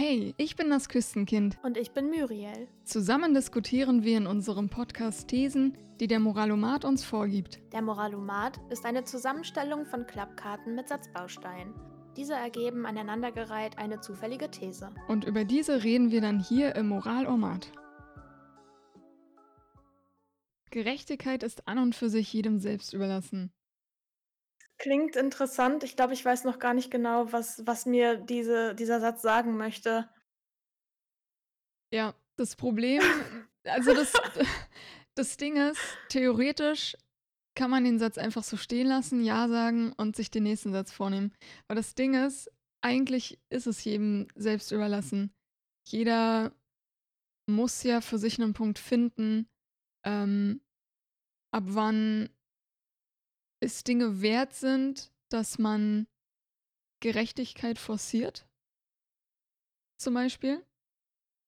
Hey, ich bin das Küstenkind. Und ich bin Muriel. Zusammen diskutieren wir in unserem Podcast Thesen, die der Moralomat uns vorgibt. Der Moralomat ist eine Zusammenstellung von Klappkarten mit Satzbausteinen. Diese ergeben aneinandergereiht eine zufällige These. Und über diese reden wir dann hier im Moralomat. Gerechtigkeit ist an und für sich jedem selbst überlassen. Klingt interessant. Ich glaube, ich weiß noch gar nicht genau, was, was mir diese, dieser Satz sagen möchte. Ja, das Problem, also das, das Ding ist, theoretisch kann man den Satz einfach so stehen lassen, Ja sagen und sich den nächsten Satz vornehmen. Aber das Ding ist, eigentlich ist es jedem selbst überlassen. Jeder muss ja für sich einen Punkt finden, ähm, ab wann es Dinge wert sind, dass man Gerechtigkeit forciert. Zum Beispiel.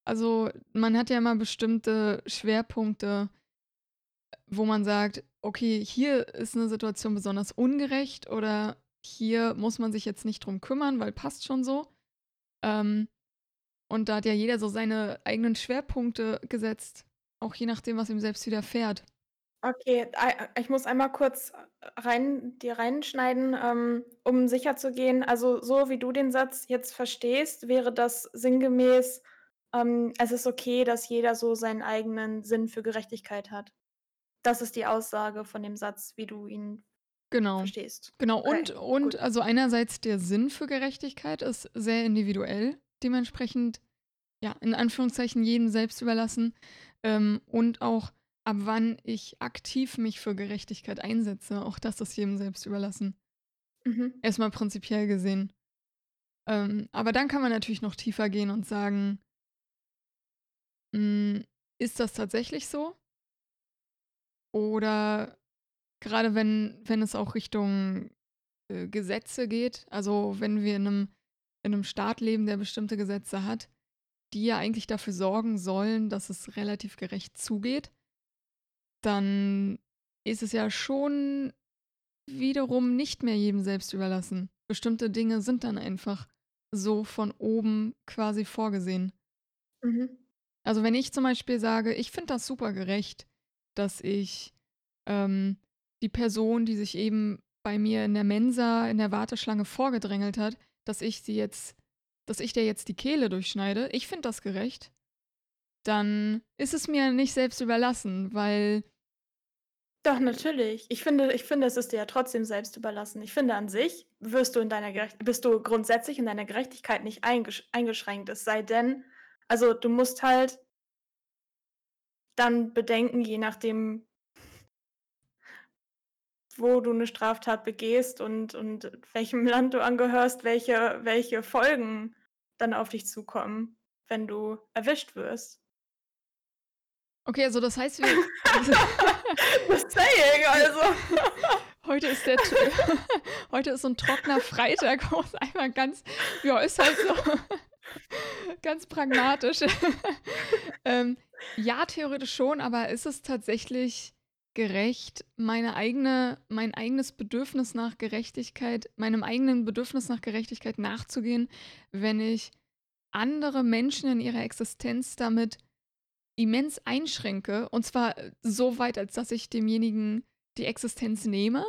Also man hat ja immer bestimmte Schwerpunkte, wo man sagt, okay, hier ist eine Situation besonders ungerecht oder hier muss man sich jetzt nicht drum kümmern, weil passt schon so. Ähm, und da hat ja jeder so seine eigenen Schwerpunkte gesetzt, auch je nachdem, was ihm selbst widerfährt. Okay, ich muss einmal kurz rein, dir reinschneiden, ähm, um sicher zu gehen. Also so wie du den Satz jetzt verstehst, wäre das sinngemäß, ähm, es ist okay, dass jeder so seinen eigenen Sinn für Gerechtigkeit hat. Das ist die Aussage von dem Satz, wie du ihn genau. verstehst. Genau, okay, und, und also einerseits der Sinn für Gerechtigkeit ist sehr individuell, dementsprechend, ja, in Anführungszeichen jedem selbst überlassen. Ähm, und auch ab wann ich aktiv mich für Gerechtigkeit einsetze, auch das ist jedem selbst überlassen. Mhm. Erstmal prinzipiell gesehen. Ähm, aber dann kann man natürlich noch tiefer gehen und sagen, mh, hm, ist das tatsächlich so? Oder gerade wenn, wenn es auch Richtung äh, Gesetze geht, also wenn wir in einem, in einem Staat leben, der bestimmte Gesetze hat, die ja eigentlich dafür sorgen sollen, dass es relativ gerecht zugeht, dann ist es ja schon wiederum nicht mehr jedem selbst überlassen. Bestimmte Dinge sind dann einfach so von oben quasi vorgesehen. Mhm. Also wenn ich zum Beispiel sage, ich finde das super gerecht, dass ich ähm, die Person, die sich eben bei mir in der Mensa in der Warteschlange vorgedrängelt hat, dass ich sie jetzt, dass ich der jetzt die Kehle durchschneide, ich finde das gerecht, dann ist es mir nicht selbst überlassen, weil doch, natürlich. Ich finde ich finde, es ist dir ja trotzdem selbst überlassen. Ich finde, an sich wirst du in deiner Gerecht bist du grundsätzlich in deiner Gerechtigkeit nicht eingesch eingeschränkt, es sei denn also, du musst halt dann bedenken, je nachdem wo du eine Straftat begehst und und welchem Land du angehörst, welche welche Folgen dann auf dich zukommen, wenn du erwischt wirst. Okay, also das heißt, wir Das Saying, also. Heute ist der heute ist so ein trockener Freitag, wo es einmal ganz, ja, ist halt so ganz pragmatisch. ähm, ja, theoretisch schon, aber ist es tatsächlich gerecht, meine eigene, mein eigenes Bedürfnis nach Gerechtigkeit, meinem eigenen Bedürfnis nach Gerechtigkeit nachzugehen, wenn ich andere Menschen in ihrer Existenz damit immens einschränke. Und zwar so weit, als dass ich demjenigen die Existenz nehme.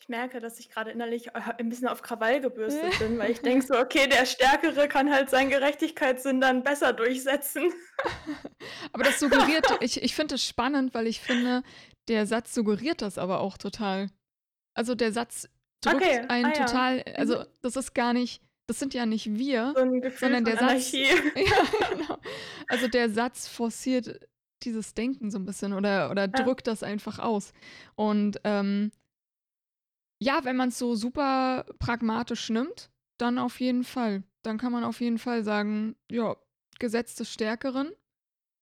Ich merke, dass ich gerade innerlich äh, ein bisschen auf Krawall gebürstet bin, weil ich denke so, okay, der Stärkere kann halt seinen Gerechtigkeitssinn dann besser durchsetzen. aber das suggeriert, ich, ich finde es spannend, weil ich finde, der Satz suggeriert das aber auch total. Also der Satz drückt okay. einen ah, total, ja. also mhm. das ist gar nicht, das sind ja nicht wir, so sondern der Satz. ja, genau. Also der Satz forciert dieses Denken so ein bisschen oder, oder ja. drückt das einfach aus. Und ähm, ja, wenn man es so super pragmatisch nimmt, dann auf jeden Fall. Dann kann man auf jeden Fall sagen, ja, Gesetz des Stärkeren.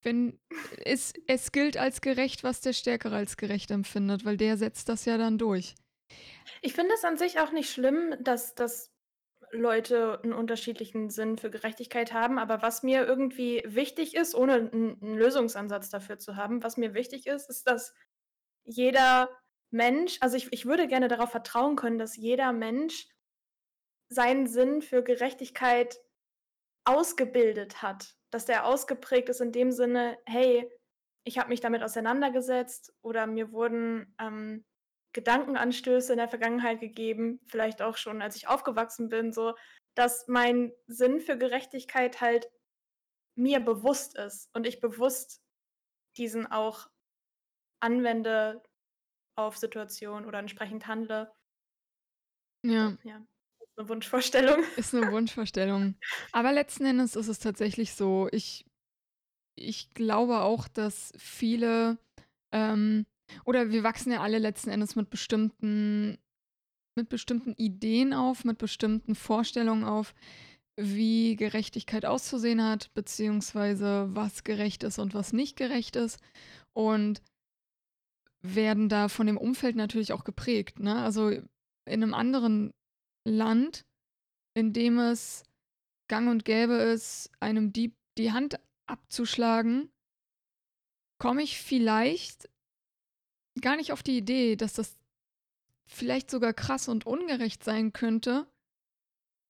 Wenn es, es gilt als gerecht, was der Stärkere als gerecht empfindet, weil der setzt das ja dann durch. Ich finde es an sich auch nicht schlimm, dass das Leute einen unterschiedlichen Sinn für Gerechtigkeit haben. Aber was mir irgendwie wichtig ist, ohne einen Lösungsansatz dafür zu haben, was mir wichtig ist, ist, dass jeder Mensch, also ich, ich würde gerne darauf vertrauen können, dass jeder Mensch seinen Sinn für Gerechtigkeit ausgebildet hat, dass der ausgeprägt ist in dem Sinne: „Hey, ich habe mich damit auseinandergesetzt oder mir wurden, ähm, Gedankenanstöße in der Vergangenheit gegeben, vielleicht auch schon, als ich aufgewachsen bin, so, dass mein Sinn für Gerechtigkeit halt mir bewusst ist und ich bewusst diesen auch anwende auf Situationen oder entsprechend handle. Ja. Ja, ist 'ne Wunschvorstellung. Ist 'ne Wunschvorstellung. Aber letzten Endes ist es tatsächlich so, ich ich glaube auch, dass viele, ähm oder wir wachsen ja alle letzten Endes mit bestimmten mit bestimmten Ideen auf, mit bestimmten Vorstellungen auf, wie Gerechtigkeit auszusehen hat, beziehungsweise was gerecht ist und was nicht gerecht ist und werden da von dem Umfeld natürlich auch geprägt, ne? Also, in 'nem anderen Land, in dem es gang und gäbe ist, einem Dieb die Hand abzuschlagen komme ich vielleicht gar nicht auf die Idee, dass das vielleicht sogar krass und ungerecht sein könnte,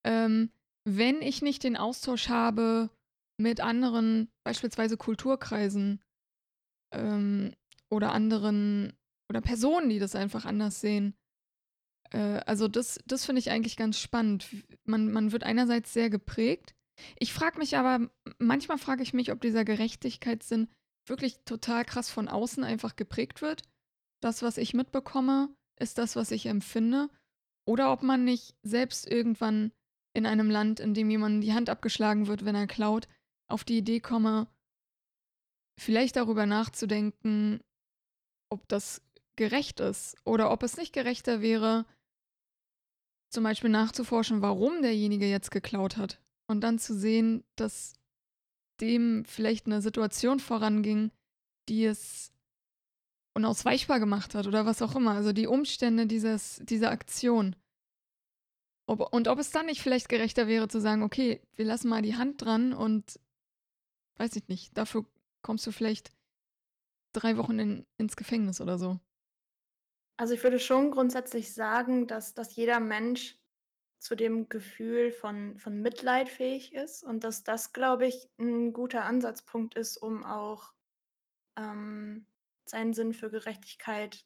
ähm, wenn ich nicht den Austausch habe mit anderen, beispielsweise Kulturkreisen, ähm, oder anderen oder Personen, die das einfach anders sehen. Äh, also das das finde ich eigentlich ganz spannend. Man man wird einerseits sehr geprägt. Ich frage mich aber manchmal frage ich mich, ob dieser Gerechtigkeitssinn wirklich total krass von außen einfach geprägt wird. Das, was ich mitbekomme, ist das, was ich empfinde. Oder ob man nicht selbst irgendwann in einem Land, in dem jemandem die Hand abgeschlagen wird, wenn er klaut, auf die Idee komme vielleicht darüber nachzudenken, ob das gerecht ist oder ob es nicht gerechter wäre zum Beispiel nachzuforschen, warum derjenige jetzt geklaut hat und dann zu sehen, dass dem vielleicht 'ne Situation voranging, die es unausweichbar gemacht hat oder was auch immer. Also, die Umstände dieses dieser Aktion. Ob und ob es dann nicht vielleicht gerechter wäre zu sagen: „Okay, wir lassen mal die Hand dran und weiß ich nicht, dafür kommst du vielleicht 3 Wochen in ins Gefängnis oder so.“ Also, ich würde schon grundsätzlich sagen, dass dass jeder Mensch zu dem Gefühl von von Mitleid fähig ist und dass das, glaube ich, 'n guter Ansatzpunkt ist, um auch, ähm, seinen Sinn für Gerechtigkeit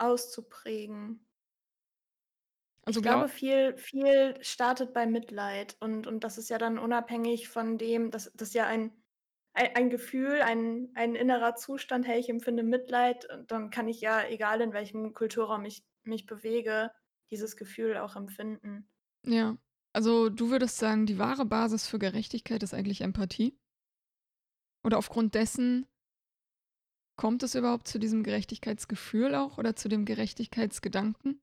auszuprägen. Also, Ich glau glaube, viel viel startet bei Mitleid und und das ist ja dann unabhängig von dem das das ist ja ein ei ein Gefühl, ein ein innerer Zustand: „Hey, ich empfinde Mitleid“, und dann kann ich ja, egal in welchem Kulturraum ich mich bewege, dieses Gefühl auch empfinden. Ja. Also, du würdest sagen, die wahre Basis für Gerechtigkeit ist eigentlich Empathie? Oder aufgrund dessen kommt es überhaupt zu diesem Gerechtigkeitsgefühl auch oder zu dem Gerechtigkeitsgedanken?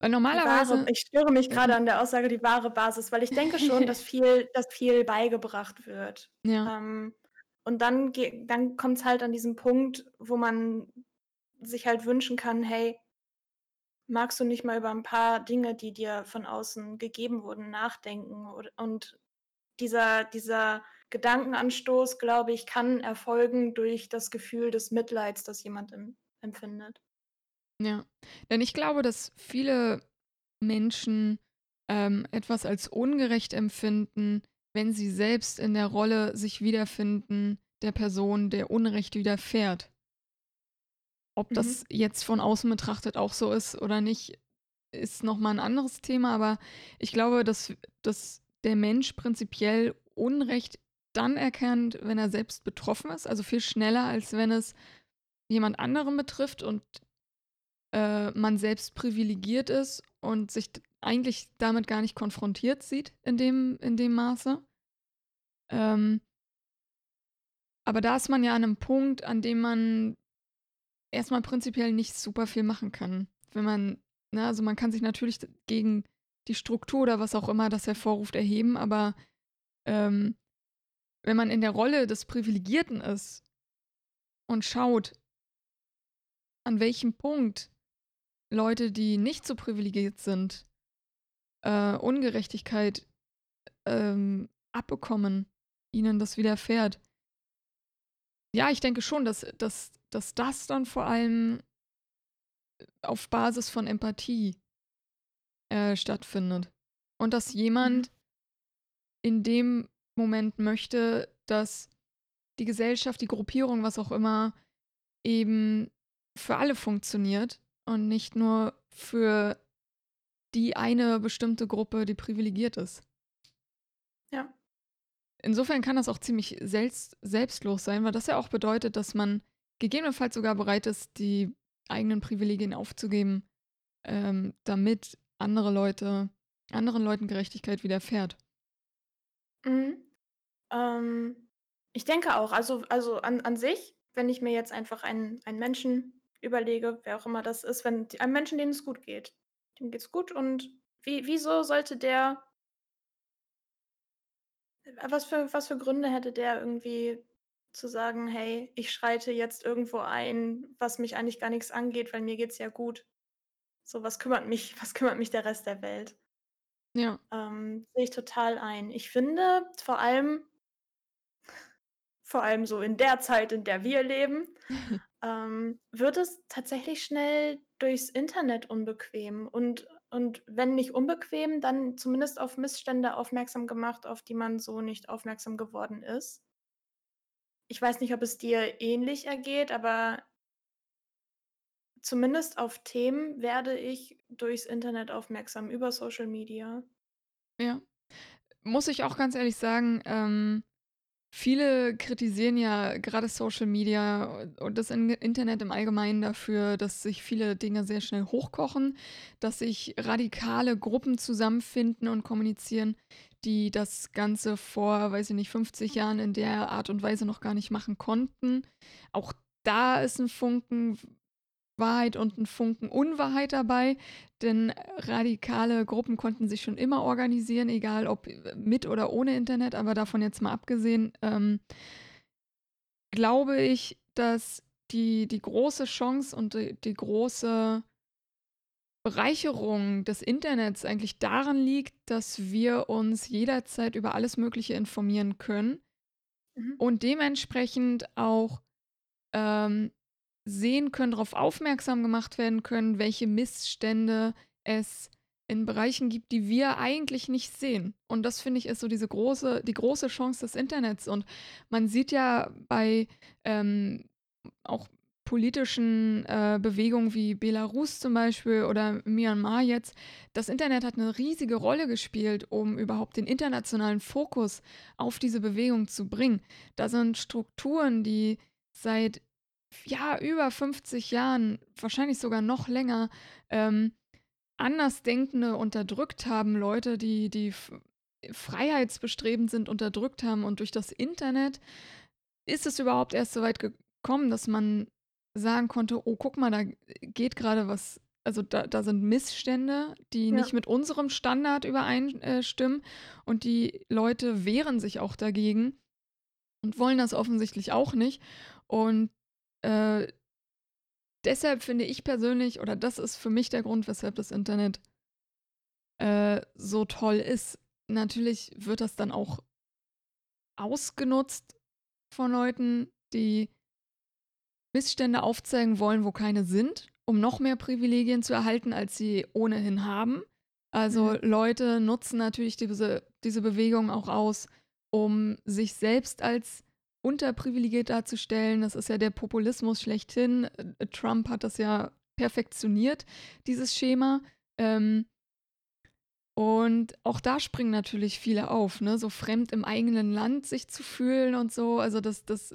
Weil Die wahre normalerweise ich störe mich grade mhm. an der Aussage, die wahre Basis, weil ich denke schon, dass viel dass viel beigebracht wird. Ja. Ähm, und dann dann kommt's halt an diesen Punkt, wo man sich halt wünschen kann: „Hey, magst du nicht mal über 'n paar Dinge, die dir von außen gegeben wurden, nachdenken?“ Od und dieser dieser Gedankenanstoß, glaube ich, kann erfolgen durch das Gefühl des Mitleids, das jemand em empfindet. Ja. Denn ich glaube, dass viele Menschen, ähm, etwas als ungerecht empfinden, wenn sie selbst in der Rolle sich wiederfinden der Person, der Unrecht widerfährt. Ob Mhm. das jetzt von außen betrachtet auch so ist oder nicht, ist noch mal 'n anderes Thema, aber ich glaube, dass dass der Mensch prinzipiell Unrecht dann erkennt, wenn er selbst betroffen ist, also viel schneller, als wenn es jemand anderen betrifft und, äh, man selbst privilegiert ist und sich eigentlich damit gar nicht konfrontiert sieht in dem in dem Maße. Ähm aber da ist man ja an 'nem Punkt, an dem man erst mal prinzipiell nicht super viel machen kann. Wenn man ne, also man kann sich natürlich gegen die Struktur oder was auch immer das hervorruft, erheben, aber, ähm, wenn man in der Rolle des Privilegierten ist und schaut an welchem Punkt Leute, die nicht so privilegiert sind, äh, Ungerechtigkeit, ähm, abbekommen, ihnen das widerfährt. Ja, ich denke schon, dass dass dass das dann vor allem auf Basis von Empathie, äh, stattfindet. Und dass Mhm. jemand in dem Moment möchte, dass die Gesellschaft, die Gruppierung, was auch immer, eben für alle funktioniert und nicht nur für die eine bestimmte Gruppe, die privilegiert ist. Ja. Insofern kann das auch ziemlich selbst, selbstlos sein, weil das ja auch bedeutet, dass man gegebenenfalls sogar bereit ist, die eigenen Privilegien aufzugeben, ähm, damit andere Leute, anderen Leuten Gerechtigkeit widerfährt. Mhm. Ähm, ich denke auch, also, also an, an sich, wenn ich mir jetzt einfach einen, einen Menschen überlege, wer auch immer das ist, wenn die- einem Menschen, denen es gut geht, dem geht's gut und wie, wieso sollte der, was für, was für Gründe hätte der irgendwie zu sagen, hey, ich schreite jetzt irgendwo ein, was mich eigentlich gar nichts angeht, weil mir geht's ja gut. So, was kümmert mich, was kümmert mich der Rest der Welt? Ja, Ähm, sehe ich total ein. Ich finde vor allem, vor allem so in der Zeit, in der wir leben, ähm, wird es tatsächlich schnell durchs Internet unbequem. Und, und wenn nicht unbequem, dann zumindest auf Missstände aufmerksam gemacht, auf die man so nicht aufmerksam geworden ist. Ich weiß nicht, ob es dir ähnlich ergeht, aber zumindest auf Themen werde ich durchs Internet aufmerksam, über Social Media. ja. Muss ich auch ganz ehrlich sagen, ähm, viele kritisieren ja gerade Social Media und das In- Internet im Allgemeinen dafür, dass sich viele Dinge sehr schnell hochkochen, dass sich radikale Gruppen zusammenfinden und kommunizieren, die das Ganze vor, weiß ich nicht, 50 Jahren in der Art und Weise noch gar nicht machen konnten. Auch da ist ein Funken Wahrheit und ein Funken Unwahrheit dabei, denn radikale Gruppen konnten sich schon immer organisieren, egal ob mit oder ohne Internet, aber davon jetzt mal abgesehen, ähm, glaube ich, dass die, die große Chance und die, die große Bereicherung des Internets eigentlich daran liegt, dass wir uns jederzeit über alles Mögliche informieren können Mhm. und dementsprechend auch ähm, sehen können, darauf aufmerksam gemacht werden können, welche Missstände es in Bereichen gibt, die wir eigentlich nicht sehen. Und das finde ich ist so diese große, die große Chance des Internets. Und man sieht ja bei ähm, auch politischen äh, Bewegungen wie Belarus zum Beispiel oder Myanmar jetzt, das Internet hat eine riesige Rolle gespielt, um überhaupt den internationalen Fokus auf diese Bewegung zu bringen. Da sind Strukturen, die seit ja, über 50 Jahren, wahrscheinlich sogar noch länger, ähm, Andersdenkende unterdrückt haben, Leute, die, die freiheitsbestrebend sind, unterdrückt haben. Und durch das Internet ist es überhaupt erst so weit gekommen, dass man sagen konnte, oh, guck mal, da geht gerade was, also da, da sind Missstände, die Ja. nicht mit unserem Standard übereinstimmen. Und die Leute wehren sich auch dagegen und wollen das offensichtlich auch nicht. Und äh, deshalb finde ich persönlich, oder das ist für mich der Grund, weshalb das Internet äh, so toll ist. Natürlich wird das dann auch ausgenutzt von Leuten, die Missstände aufzeigen wollen, wo keine sind, um noch mehr Privilegien zu erhalten, als sie ohnehin haben. Also Mhm. Leute nutzen natürlich diese, diese Bewegung auch aus, um sich selbst als unterprivilegiert darzustellen. Das ist ja der Populismus schlechthin. Äh, Trump hat das ja perfektioniert, dieses Schema. Ähm, und auch da springen natürlich viele auf, ne? So fremd im eigenen Land sich zu fühlen und so. Also das, das,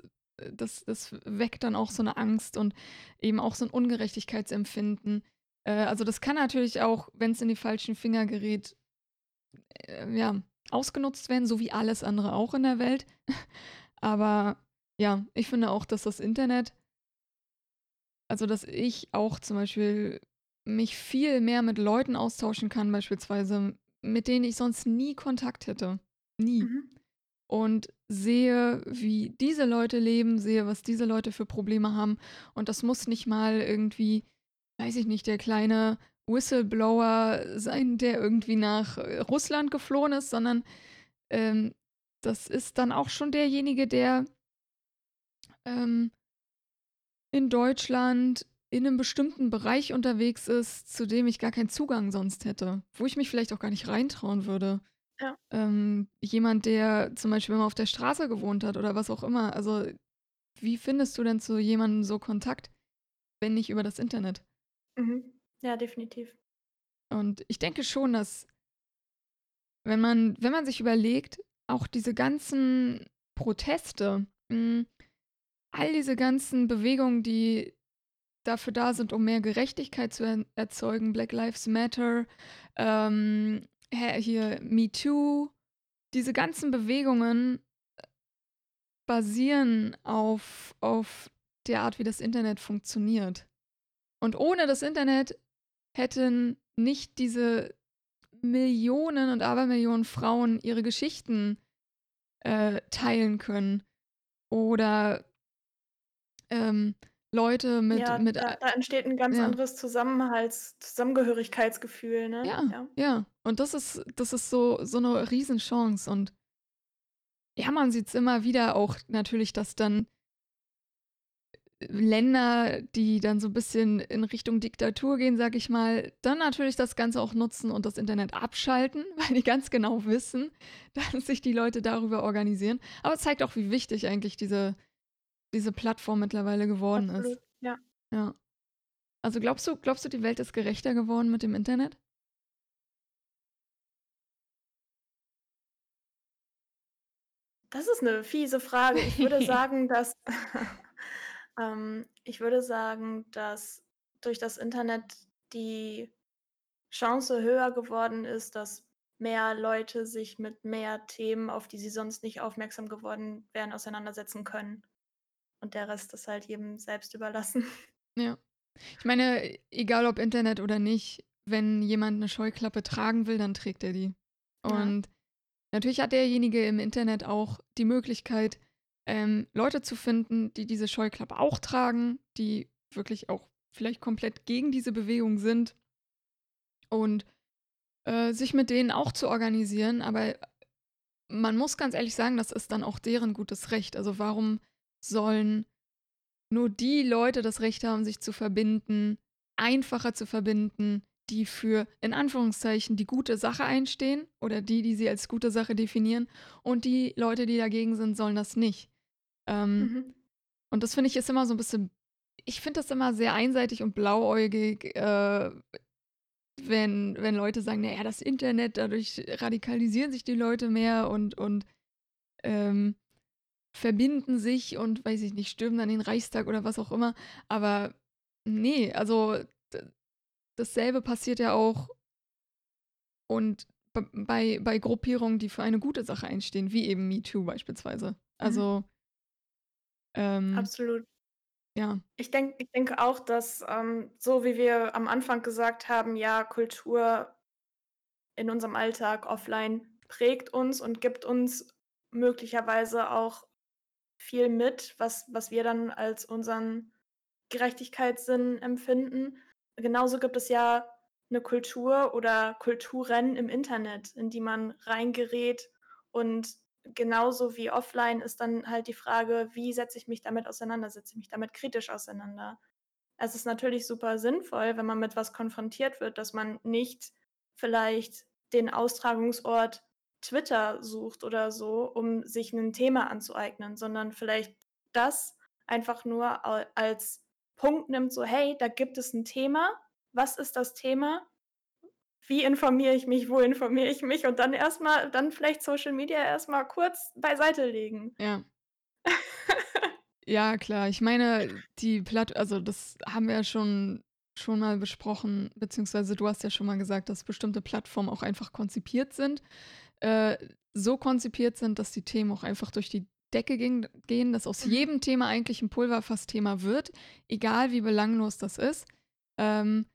das, das weckt dann auch so eine Angst und eben auch so ein Ungerechtigkeitsempfinden. Äh, also das kann natürlich auch, wenn es in die falschen Finger gerät, äh, ja, ausgenutzt werden, so wie alles andere auch in der Welt. Aber ja, ich finde auch, dass das Internet, also dass ich auch zum Beispiel mich viel mehr mit Leuten austauschen kann, beispielsweise, mit denen ich sonst nie Kontakt hätte. Nie. Mhm. Und sehe, wie diese Leute leben, sehe, was diese Leute für Probleme haben. Und das muss nicht mal irgendwie, weiß ich nicht, der kleine Whistleblower sein, der irgendwie nach äh, Russland geflohen ist, sondern ähm, das ist dann auch schon derjenige, der ähm, in Deutschland, in 'nem bestimmten Bereich unterwegs ist, zu dem ich gar keinen Zugang sonst hätte, wo ich mich vielleicht auch gar nicht reintrauen würde. Ja. Ähm, jemand, der zum Beispiel immer auf der Straße gewohnt hat oder was auch immer. Also, wie findest du denn zu jemandem so Kontakt, wenn nicht über das Internet? Mhm. Ja, definitiv. Und ich denke schon, dass wenn man wenn man sich überlegt, auch diese ganzen Proteste, hm, all diese ganzen Bewegungen, die dafür da sind, um mehr Gerechtigkeit zu en erzeugen, Black Lives Matter, ähm, hier MeToo, diese ganzen Bewegungen, äh, basieren auf auf der Art, wie das Internet funktioniert. Und ohne das Internet hätten nicht diese Millionen und Abermillionen Frauen ihre Geschichten, äh, teilen können oder ähm, Leute mit Ja, mit da a da entsteht 'n ganz ja. anderes Zusammenhalts Zusammengehörigkeitsgefühl, ne? Ja, Ja. ja. Und das ist das ist so so 'ne Riesenchance und ja, man sieht's immer wieder auch natürlich, dass dann Länder, die dann so 'n bisschen in Richtung Diktatur gehen, sage ich mal, dann natürlich das Ganze auch nutzen und das Internet abschalten, weil die ganz genau wissen, dass sich die Leute darüber organisieren. Aber es zeigt auch, wie wichtig eigentlich diese diese Plattform mittlerweile geworden ist. Absolut, ja. Ja. Also, glaubst du glaubst du, die Welt ist gerechter geworden mit dem Internet? Das ist 'ne fiese Frage. Ich würde sagen, dass ähm, ich würde sagen, dass durch das Internet die Chance höher geworden ist, dass mehr Leute sich mit mehr Themen, auf die sie sonst nicht aufmerksam geworden wären, auseinandersetzen können. Und der Rest ist halt jedem selbst überlassen. Ja. Ich meine, egal ob Internet oder nicht, wenn jemand 'ne Scheuklappe tragen will, dann trägt er die. Ja. Und natürlich hat derjenige im Internet auch die Möglichkeit, ähm, Leute zu finden, die diese Scheuklappe auch tragen, die wirklich auch vielleicht komplett gegen diese Bewegung sind und, äh, sich mit denen auch zu organisieren. Aber man muss ganz ehrlich sagen, das ist dann auch deren gutes Recht. Also, warum sollen nur die Leute das Recht haben, sich zu verbinden einfacher zu verbinden, die für in Anführungszeichen die gute Sache einstehen oder die, die sie als gute Sache definieren und die Leute, die dagegen sind, sollen das nicht. Ähm, Mhm. und das finde ich ist immer so 'n bisschen ich finde das immer sehr einseitig und blauäugig, äh, wenn wenn Leute sagen: „Na ja, das Internet, dadurch radikalisieren sich die Leute mehr und und, ähm, verbinden sich und, weiß ich nicht, stürmen dann den Reichstag“ oder was auch immer. Aber ne, also dasselbe passiert ja auch und bei bei Gruppierungen, die für eine gute Sache einstehen, wie eben MeToo beispielsweise. Mhm. Ähm Absolut. ja. Ich denke ich denke auch, dass, ähm, so wie wir am Anfang gesagt haben, ja, Kultur in unserem Alltag offline prägt uns und gibt uns möglicherweise auch viel mit, was was wir dann als unseren Gerechtigkeitssinn empfinden. Genauso gibt es ja 'ne Kultur oder Kulturen im Internet, in die man reingerät. Und genauso wie offline ist dann halt die Frage: „Wie setze ich mich damit auseinander? Setze ich mich damit kritisch auseinander?“ Es ist natürlich super sinnvoll, wenn man mit was konfrontiert wird, dass man nicht vielleicht den Austragungsort Twitter sucht oder so, um sich 'nen Thema anzueignen, sondern vielleicht das einfach nur als Punkt nimmt, so: „Hey, da gibt es 'n Thema. Was ist das Thema? Wie informiere ich mich? Wo informiere ich mich?“ Und dann erst mal dann vielleicht Social Media erst mal kurz beiseite legen. Ja. Ja, klar. Ich meine, die Platt also, das haben wir ja schon schon mal besprochen, beziehungsweise du hast ja schon mal gesagt, dass bestimmte Plattformen auch einfach konzipiert sind äh, so konzipiert sind, dass die Themen auch einfach durch die Decke gehen gehen, dass aus Mhm. jedem Thema eigentlich 'n Pulverfassthema wird, egal wie belanglos das ist. Ähm,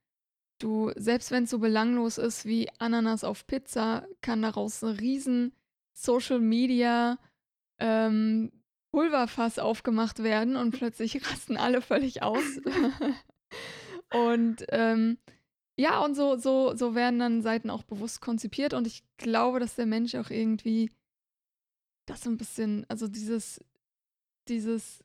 du selbst wenn's so belanglos ist wie Ananas auf Pizza, kann daraus 'n riesen Social Media, ähm, Pulverfass aufgemacht werden und plötzlich rasten alle völlig aus. Und, ähm, ja, und so so so werden dann Seiten auch bewusst konzipiert und ich glaube, dass der Mensch auch irgendwie das so 'n bisschen also, dieses dieses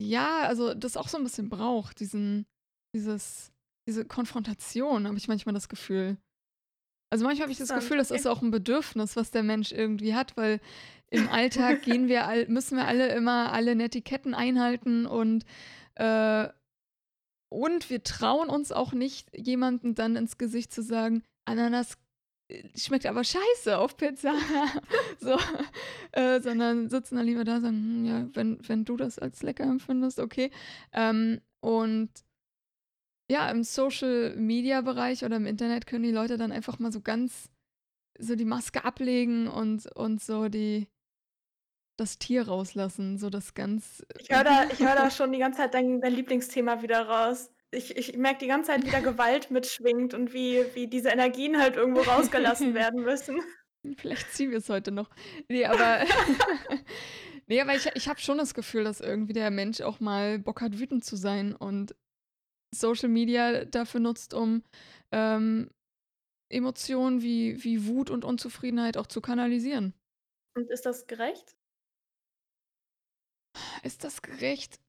Ja, also, das auch so 'n bisschen braucht, diesen dieses diese Konfrontation, habe ich manchmal das Gefühl. Also, manchmal habe ich das Gefühl, das ist auch 'n Bedürfnis, was der Mensch irgendwie hat, weil im Alltag gehen wir all müssen wir alle immer alle Netiquetten einhalten und, äh und wir trauen uns auch nicht, jemandem dann ins Gesicht zu sagen: „Ananas, äh, schmeckt aber scheiße auf Pizza.“ So, äh, sondern sitzen dann lieber da und sagen: „Hm, ja, wenn wenn du das als lecker empfindest, okay.“ Ähm, und ja, im Social-Media-Bereich oder im Internet können die Leute dann einfach mal so ganz so die Maske ablegen und und so die das Tier rauslassen, so das ganz Ich höre da ich höre da schon die ganze Zeit dein dein Lieblingsthema wieder raus. Ich ich merke die ganze Zeit, wie da Gewalt mitschwingt und wie wie diese Energien halt irgendwo rausgelassen werden müssen. Vielleicht ziehen wir's heute noch. Ne, aber ne, aber ich ich habe schon das Gefühl, dass irgendwie der Mensch auch mal Bock hat, wütend zu sein und Social Media dafür nutzt, um, ähm, Emotionen wie wie Wut und Unzufriedenheit auch zu kanalisieren. Und ist das gerecht? Ist das gerecht?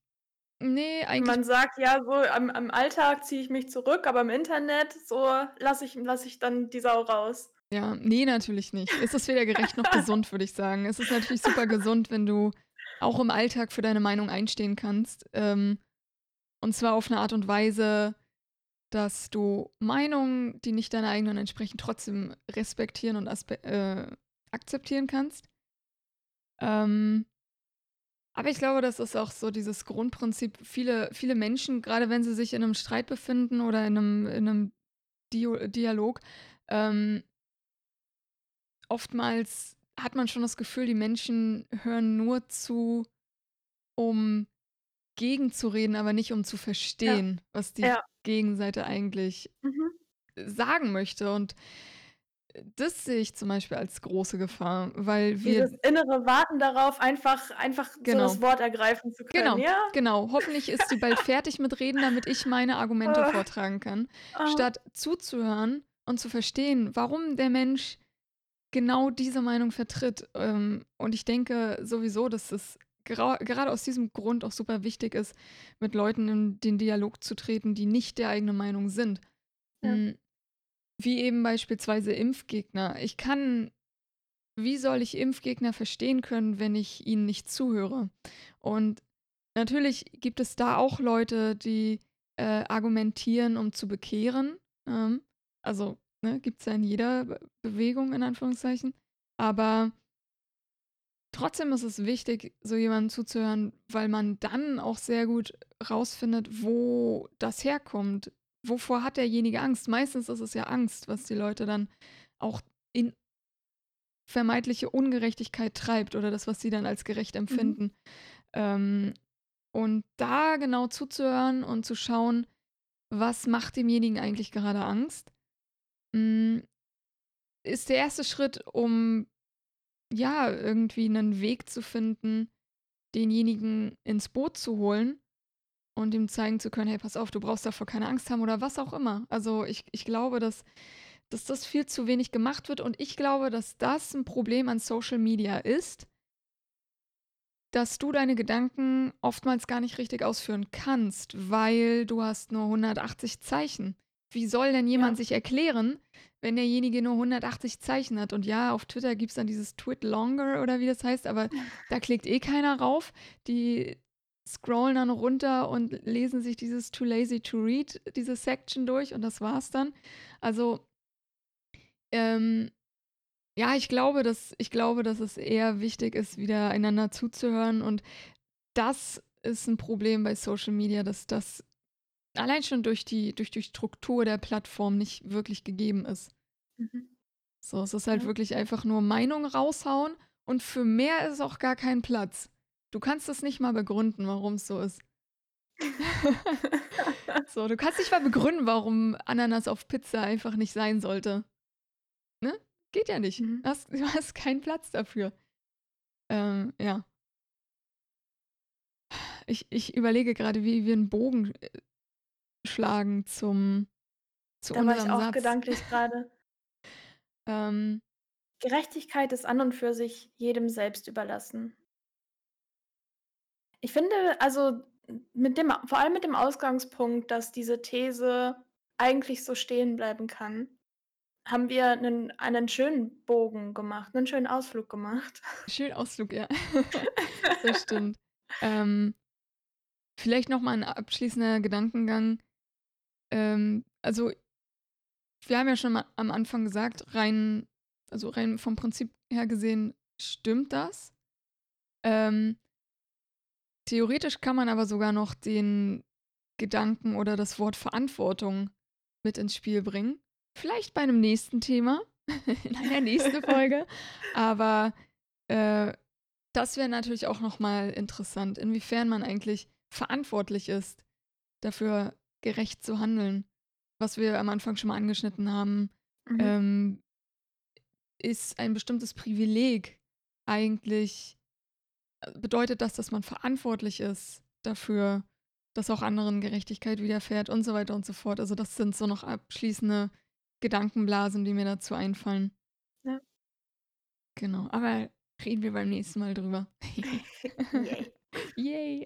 Ne, eigentlich Man sagt ja so: „Am am Alltag ziehe ich mich zurück, aber im Internet, so lasse ich lasse ich dann die Sau raus.“ Ja, ne, natürlich nicht. Es ist weder gerecht noch gesund, würde ich sagen. Es ist natürlich super gesund, wenn du auch im Alltag für deine Meinung einstehen kannst, ähm, und zwar auf 'ne Art und Weise, dass du Meinungen, die nicht deiner eigenen entsprechen, trotzdem respektieren und äh, akzeptieren kannst. Ähm, aber ich glaube, das ist auch so dieses Grundprinzip. Viele viele Menschen, grade wenn sie sich in 'nem Streit befinden oder in 'nem in 'nem Dio Dialog, ähm oftmals hat man schon das Gefühl, die Menschen hören nur zu, um gegenzureden, aber nicht um zu Ja. verstehen, was die Ja. Gegenseite eigentlich Mhm. sagen möchte. Und, das sehe ich zum Beispiel als große Gefahr, weil Dieses wir innere Warten darauf, einfach einfach so Genau. das Wort ergreifen zu können, Genau, ja? genau. Hoffentlich ist sie bald fertig mit Reden, damit ich meine Argumente Oh. vortragen kann, Aha. statt zuzuhören und zu verstehen, warum der Mensch genau diese Meinung vertritt. Ähm, und ich denke sowieso, dass es gerade aus diesem Grund auch super wichtig ist, mit Leuten in den Dialog zu treten, die nicht der eigenen Meinung sind. Ja. Hm, wie eben beispielsweise Impfgegner. Ich kann wie soll ich Impfgegner verstehen können, wenn ich ihnen nicht zuhöre? Und natürlich gibt es da auch Leute, die, äh, argumentieren, um zu bekehren, ähm, also, ne, gibt's ja in jeder Be Bewegung in Anführungszeichen. Aber trotzdem ist es wichtig, so jemandem zuzuhören, weil man dann auch sehr gut rausfindet, wo das herkommt. Wovor hat derjenige Angst? Meistens ist es ja Angst, was die Leute dann auch in vermeintliche Ungerechtigkeit treibt oder das, was sie dann als gerecht Mhm. empfinden. Ähm, und da genau zuzuhören und zu schauen, was macht demjenigen eigentlich gerade Angst, hm, ist der 1. Schritt, um, ja, irgendwie 'nen Weg zu finden, denjenigen ins Boot zu holen und ihm zeigen zu können: „Hey, pass auf, du brauchst davor keine Angst haben“, oder was auch immer. Also, ich ich glaube, dass dass das viel zu wenig gemacht wird und ich glaube, dass das 'n Problem an Social Media ist dass du deine Gedanken oftmals gar nicht richtig ausführen kannst, weil du hast nur 180 Zeichen. Wie soll denn jemand Ja. sich erklären, wenn derjenige nur 180 Zeichen hat? Und ja, auf Twitter gibt's dann dieses Twitlonger oder wie das heißt, aber da klickt eh keiner rauf. Die scrollen dann runter und lesen sich dieses „Too lazy to read“, diese Section durch und das war's dann. Also ähm, ja, ich glaube, dass ich glaube, dass es eher wichtig ist, wieder einander zuzuhören und das ist 'n Problem bei Social Media, dass das allein schon durch die durch die Struktur der Plattform nicht wirklich gegeben ist. Mhm. So, es ist halt Ja. wirklich einfach nur Meinung raushauen und für mehr ist auch gar kein Platz. Du kannst das nicht mal begründen, warum's so ist. So, du kannst nicht mal begründen, warum Ananas auf Pizza einfach nicht sein sollte. Ne? Geht ja nicht. Mhm. Hast du hast keinen Platz dafür. Ähm, ja. Ich ich überlege grade, wie wir 'n Bogen, äh, schlagen zum zu Da war ich auch Satz. gedanklich grade. Ähm Gerechtigkeit ist an und für sich jedem selbst überlassen. Ich finde, also mit dem vor allem mit dem Ausgangspunkt, dass diese These eigentlich so stehen bleiben kann, haben wir 'nen einen schönen Bogen gemacht, 'nen schönen Ausflug gemacht. Schönen Ausflug, ja. Das stimmt. Ähm, vielleicht noch mal 'n abschließender Gedankengang. Ähm, also wir haben ja schon mal am Anfang gesagt, rein also rein vom Prinzip her gesehen stimmt das. Ähm theoretisch kann man aber sogar noch den Gedanken oder das Wort Verantwortung mit ins Spiel bringen. Vielleicht bei 'nem nächsten Thema, in einer nächsten Folge. Aber, äh, das wäre natürlich auch noch mal interessant, inwiefern man eigentlich verantwortlich ist, dafür gerecht zu handeln. Was wir am Anfang schon mal angeschnitten haben, Mhm. ähm, ist ein bestimmtes Privileg eigentlich äh, bedeutet das, dass man verantwortlich ist dafür, dass auch anderen Gerechtigkeit widerfährt und so weiter und so fort. Also, das sind so noch abschließende Gedankenblasen, die mir dazu einfallen. Ja. Genau, aber reden wir beim nächsten Mal drüber. Yay. Yay.